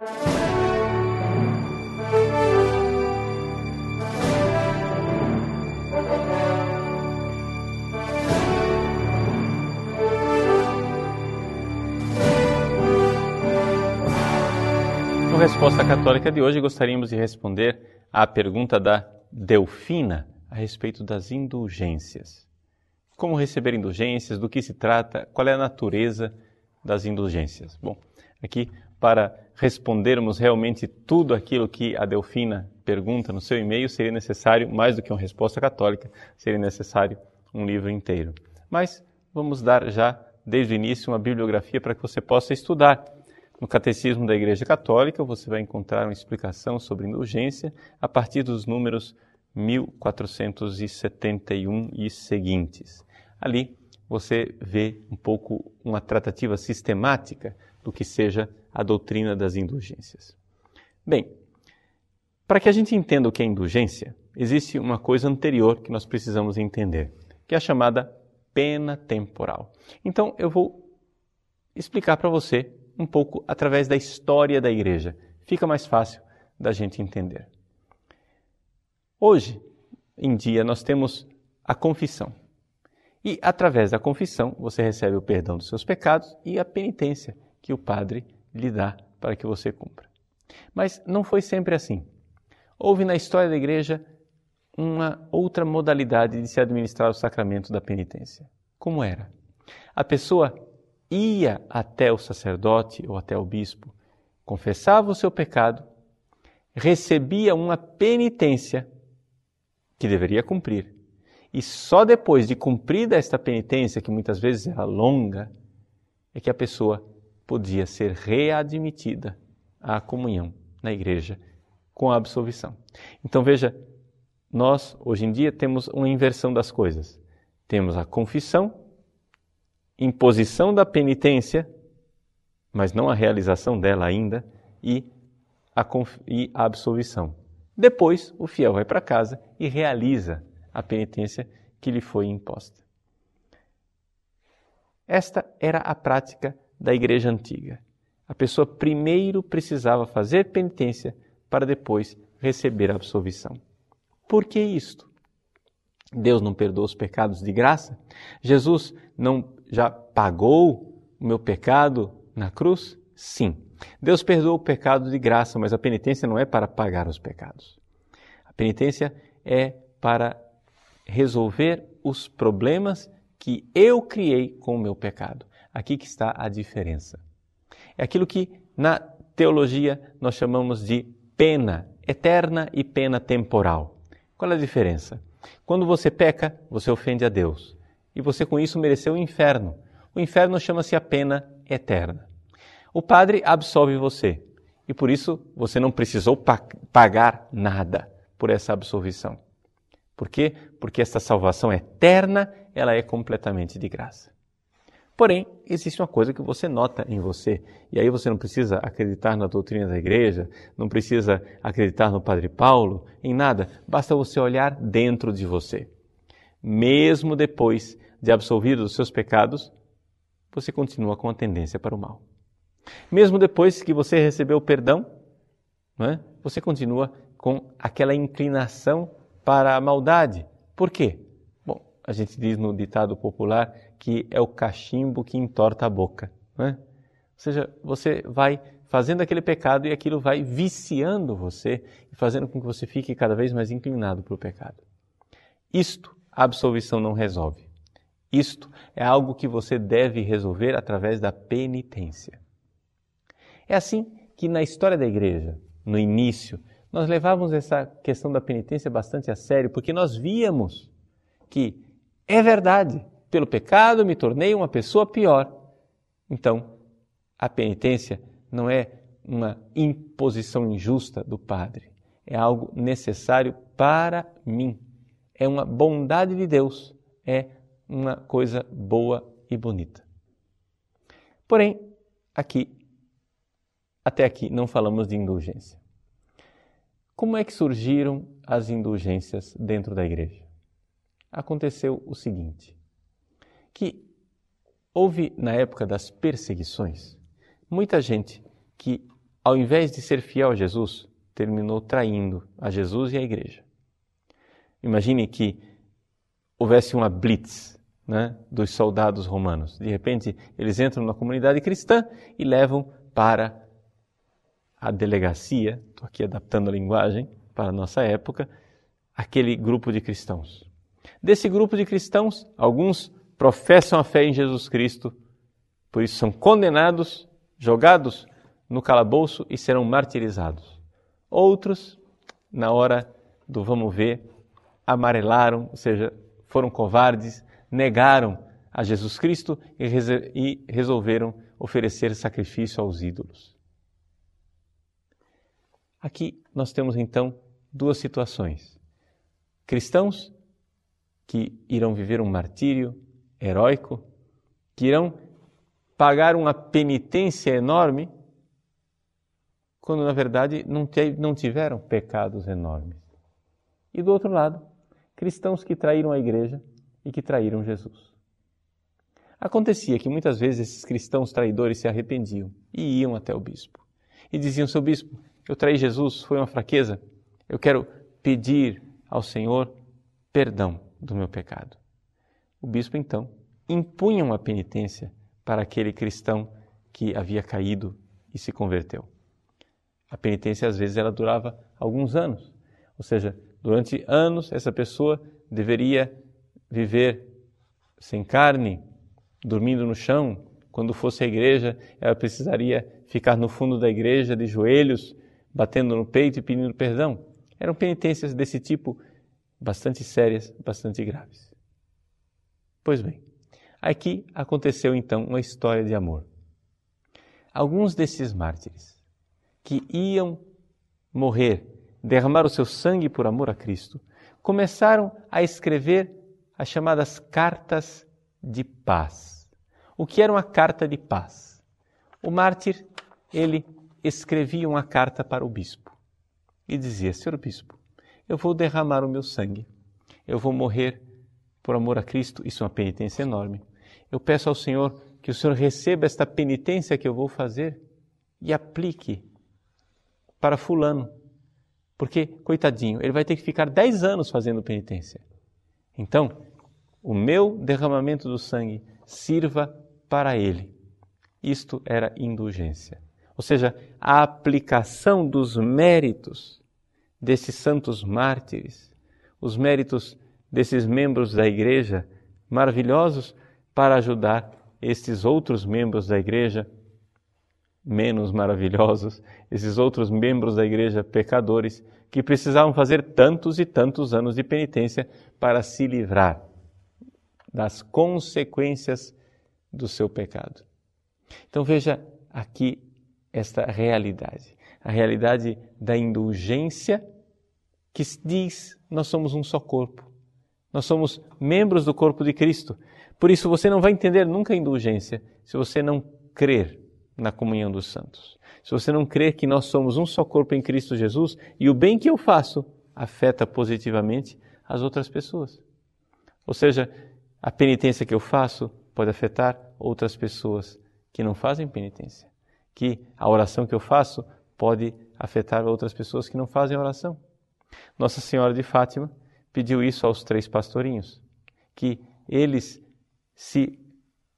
No Resposta Católica de hoje, gostaríamos de responder à pergunta da Delfina a respeito das indulgências. Como receber indulgências, do que se trata, qual é a natureza das indulgências. Bom, aqui para respondermos realmente tudo aquilo que a Delfina pergunta no seu e-mail, seria necessário, mais do que uma resposta católica, seria necessário um livro inteiro. Mas vamos dar já, desde o início, uma bibliografia para que você possa estudar. No Catecismo da Igreja Católica, você vai encontrar uma explicação sobre indulgência a partir dos números 1471 e seguintes. Ali você vê um pouco uma tratativa sistemática do que seja a doutrina das indulgências. Bem, para que a gente entenda o que é indulgência, existe uma coisa anterior que nós precisamos entender, que é a chamada pena temporal. Então eu vou explicar para você um pouco através da história da igreja. Fica mais fácil da gente entender. Hoje em dia nós temos a confissão. E através da confissão você recebe o perdão dos seus pecados e a penitência que o padre lhe dá para que você cumpra. Mas não foi sempre assim. Houve na história da igreja uma outra modalidade de se administrar o sacramento da penitência. Como era? A pessoa ia até o sacerdote ou até o bispo, confessava o seu pecado, recebia uma penitência que deveria cumprir. E só depois de cumprida esta penitência, que muitas vezes era longa, é que a pessoa podia ser readmitida à comunhão na igreja com a absolvição. Então veja, nós hoje em dia temos uma inversão das coisas. Temos a confissão, imposição da penitência, mas não a realização dela ainda, e a, e a absolvição. Depois, o fiel vai para casa e realiza a penitência que lhe foi imposta. Esta era a prática da igreja antiga. A pessoa primeiro precisava fazer penitência para depois receber a absolvição. Por que isto? Deus não perdoa os pecados de graça? Jesus não já pagou o meu pecado na cruz? Sim. Deus perdoa o pecado de graça, mas a penitência não é para pagar os pecados. A penitência é para resolver os problemas que eu criei com o meu pecado. Aqui que está a diferença. É aquilo que na teologia nós chamamos de pena eterna e pena temporal. Qual é a diferença? Quando você peca, você ofende a Deus. E você com isso mereceu o inferno. O inferno chama-se a pena eterna. O padre absolve você. E por isso você não precisou pagar nada por essa absolvição. Por quê? Porque esta salvação eterna, ela é completamente de graça. Porém, existe uma coisa que você nota em você, e aí você não precisa acreditar na doutrina da igreja, não precisa acreditar no Padre Paulo, em nada, basta você olhar dentro de você. Mesmo depois de absolvido dos seus pecados, você continua com a tendência para o mal. Mesmo depois que você recebeu o perdão, é? você continua com aquela inclinação para a maldade. Por quê? Bom, a gente diz no ditado popular que é o cachimbo que entorta a boca. Né? Ou seja, você vai fazendo aquele pecado e aquilo vai viciando você e fazendo com que você fique cada vez mais inclinado para o pecado. Isto a absolvição não resolve. Isto é algo que você deve resolver através da penitência. É assim que na história da igreja, no início, nós levávamos essa questão da penitência bastante a sério, porque nós víamos que é verdade, pelo pecado me tornei uma pessoa pior. Então, a penitência não é uma imposição injusta do Padre, é algo necessário para mim. É uma bondade de Deus, é uma coisa boa e bonita. Porém, aqui, até aqui, não falamos de indulgência. Como é que surgiram as indulgências dentro da igreja? Aconteceu o seguinte: que houve na época das perseguições muita gente que ao invés de ser fiel a Jesus, terminou traindo a Jesus e a igreja. Imagine que houvesse uma blitz né, dos soldados romanos. De repente, eles entram na comunidade cristã e levam para a delegacia, estou aqui adaptando a linguagem para a nossa época, aquele grupo de cristãos. Desse grupo de cristãos, alguns professam a fé em Jesus Cristo, por isso são condenados, jogados no calabouço e serão martirizados. Outros, na hora do vamos ver, amarelaram, ou seja, foram covardes, negaram a Jesus Cristo e resolveram oferecer sacrifício aos ídolos. Aqui nós temos então duas situações. Cristãos que irão viver um martírio heróico, que irão pagar uma penitência enorme, quando na verdade não tiveram pecados enormes. E do outro lado, cristãos que traíram a igreja e que traíram Jesus. Acontecia que muitas vezes esses cristãos traidores se arrependiam e iam até o bispo. E diziam: Seu bispo, eu traí Jesus, foi uma fraqueza, eu quero pedir ao Senhor perdão do meu pecado. O bispo então impunha uma penitência para aquele cristão que havia caído e se converteu. A penitência às vezes ela durava alguns anos, ou seja, durante anos essa pessoa deveria viver sem carne, dormindo no chão. Quando fosse à igreja, ela precisaria ficar no fundo da igreja de joelhos, batendo no peito e pedindo perdão. Eram penitências desse tipo bastante sérias, bastante graves. Pois bem, aqui aconteceu então uma história de amor. Alguns desses mártires que iam morrer, derramar o seu sangue por amor a Cristo, começaram a escrever as chamadas cartas de paz. O que era uma carta de paz? O mártir, ele escrevia uma carta para o bispo e dizia: Senhor bispo, eu vou derramar o meu sangue, eu vou morrer por amor a Cristo, isso é uma penitência enorme. Eu peço ao Senhor que o Senhor receba esta penitência que eu vou fazer e aplique para Fulano. Porque, coitadinho, ele vai ter que ficar 10 anos fazendo penitência. Então, o meu derramamento do sangue sirva para ele. Isto era indulgência. Ou seja, a aplicação dos méritos desses santos mártires, os méritos desses membros da igreja maravilhosos para ajudar esses outros membros da igreja menos maravilhosos, esses outros membros da igreja pecadores que precisavam fazer tantos e tantos anos de penitência para se livrar das consequências do seu pecado. Então veja aqui esta realidade, a realidade da indulgência que diz nós somos um só corpo. Nós somos membros do corpo de Cristo. Por isso você não vai entender nunca a indulgência se você não crer na comunhão dos santos. Se você não crer que nós somos um só corpo em Cristo Jesus e o bem que eu faço afeta positivamente as outras pessoas. Ou seja, a penitência que eu faço pode afetar outras pessoas que não fazem penitência. Que a oração que eu faço pode afetar outras pessoas que não fazem oração. Nossa Senhora de Fátima pediu isso aos três pastorinhos, que eles se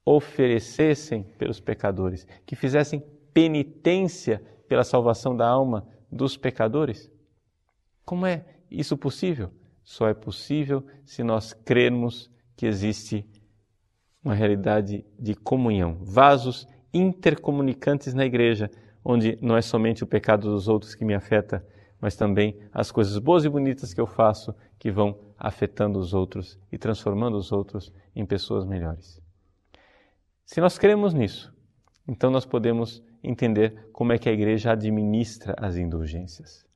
oferecessem pelos pecadores, que fizessem penitência pela salvação da alma dos pecadores. Como é isso possível? Só é possível se nós crermos que existe uma realidade de comunhão, vasos intercomunicantes na igreja, onde não é somente o pecado dos outros que me afeta, mas também as coisas boas e bonitas que eu faço que vão afetando os outros e transformando os outros em pessoas melhores. Se nós cremos nisso, então nós podemos entender como é que a igreja administra as indulgências.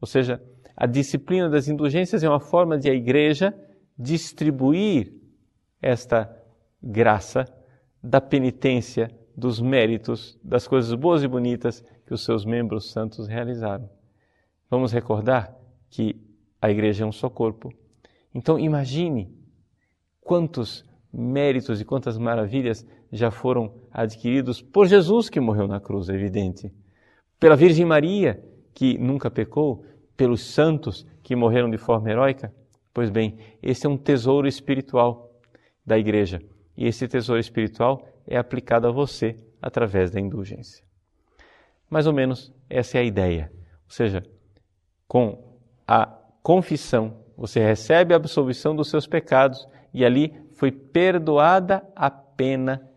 Ou seja, a disciplina das indulgências é uma forma de a igreja distribuir esta graça da penitência, dos méritos, das coisas boas e bonitas que os seus membros santos realizaram. Vamos recordar que a igreja é um só corpo. Então imagine quantos méritos e quantas maravilhas já foram adquiridos por Jesus que morreu na cruz, é evidente. pela Virgem Maria, que nunca pecou, pelos santos que morreram de forma heróica? Pois bem, esse é um tesouro espiritual da igreja. E esse tesouro espiritual é aplicado a você através da indulgência. Mais ou menos essa é a ideia. Ou seja, com a confissão, você recebe a absolvição dos seus pecados e ali foi perdoada a pena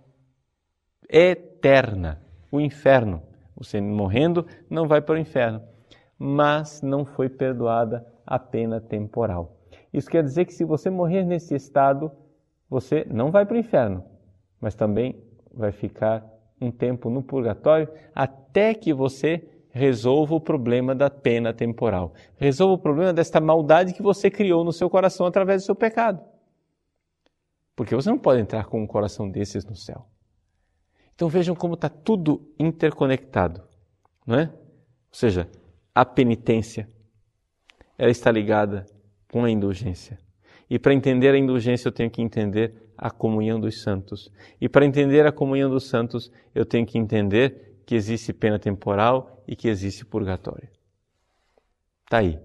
eterna, o inferno. Você morrendo não vai para o inferno, mas não foi perdoada a pena temporal. Isso quer dizer que se você morrer nesse estado, você não vai para o inferno, mas também vai ficar um tempo no purgatório até que você resolva o problema da pena temporal. Resolva o problema desta maldade que você criou no seu coração através do seu pecado. Porque você não pode entrar com um coração desses no céu. Então vejam como está tudo interconectado, não é? Ou seja, a penitência, ela está ligada com a indulgência. E para entender a indulgência, eu tenho que entender a comunhão dos santos. E para entender a comunhão dos santos, eu tenho que entender que existe pena temporal e que existe purgatório. Está aí.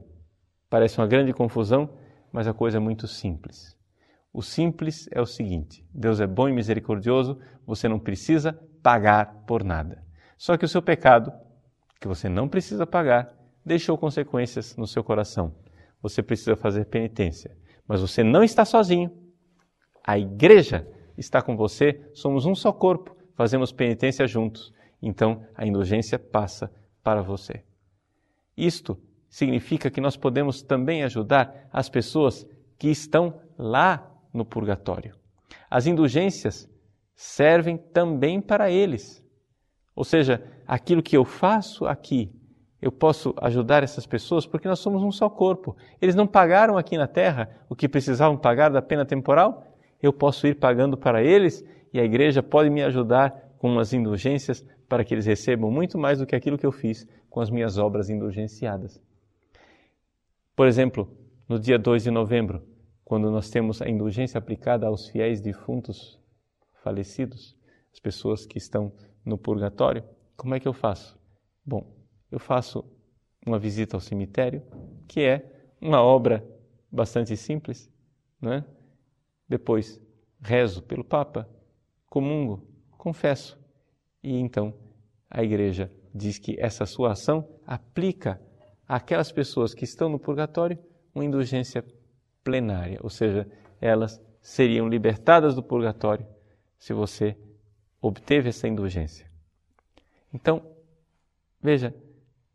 Parece uma grande confusão, mas a coisa é muito simples. O simples é o seguinte: Deus é bom e misericordioso, você não precisa pagar por nada. Só que o seu pecado, que você não precisa pagar, deixou consequências no seu coração. Você precisa fazer penitência. Mas você não está sozinho. A igreja está com você, somos um só corpo, fazemos penitência juntos. Então a indulgência passa para você. Isto significa que nós podemos também ajudar as pessoas que estão lá no purgatório. As indulgências servem também para eles. Ou seja, aquilo que eu faço aqui, eu posso ajudar essas pessoas porque nós somos um só corpo. Eles não pagaram aqui na terra o que precisavam pagar da pena temporal? Eu posso ir pagando para eles e a igreja pode me ajudar com as indulgências para que eles recebam muito mais do que aquilo que eu fiz com as minhas obras indulgenciadas. Por exemplo, no dia 2 de novembro, quando nós temos a indulgência aplicada aos fiéis defuntos falecidos, as pessoas que estão no purgatório, como é que eu faço? Bom, eu faço uma visita ao cemitério, que é uma obra bastante simples, não é? Depois rezo pelo Papa, comungo, confesso, e então a igreja diz que essa sua ação aplica àquelas pessoas que estão no purgatório uma indulgência plenária, ou seja, elas seriam libertadas do purgatório se você obteve essa indulgência. Então, veja,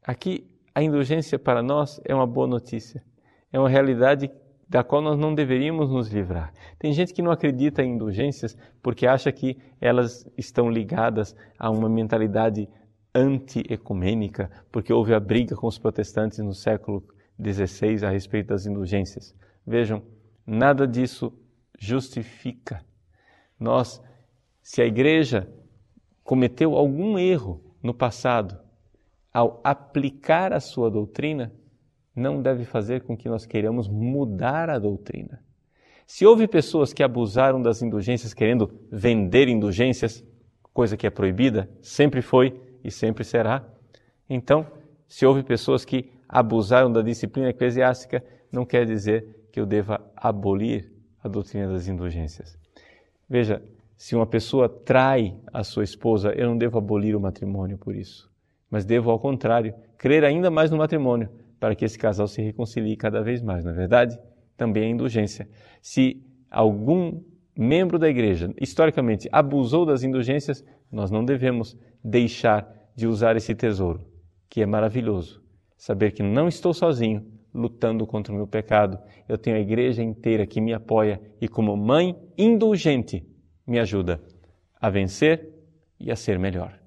aqui a indulgência para nós é uma boa notícia, é uma realidade da qual nós não deveríamos nos livrar. Tem gente que não acredita em indulgências porque acha que elas estão ligadas a uma mentalidade anti-ecumênica, porque houve a briga com os protestantes no século XVI a respeito das indulgências. Vejam, nada disso justifica. Nós, se a igreja cometeu algum erro no passado ao aplicar a sua doutrina, não deve fazer com que nós queiramos mudar a doutrina. Se houve pessoas que abusaram das indulgências querendo vender indulgências, coisa que é proibida, sempre foi e sempre será. Então, se houve pessoas que abusaram da disciplina eclesiástica, não quer dizer que eu deva abolir a doutrina das indulgências. Veja, se uma pessoa trai a sua esposa, eu não devo abolir o matrimônio por isso, mas devo, ao contrário, crer ainda mais no matrimônio, para que esse casal se reconcilie cada vez mais, não é verdade? Também a indulgência. Se algum membro da igreja, historicamente, abusou das indulgências, nós não devemos deixar de usar esse tesouro, que é maravilhoso. Saber que não estou sozinho, lutando contra o meu pecado. Eu tenho a igreja inteira que me apoia e, como mãe indulgente, me ajuda a vencer e a ser melhor.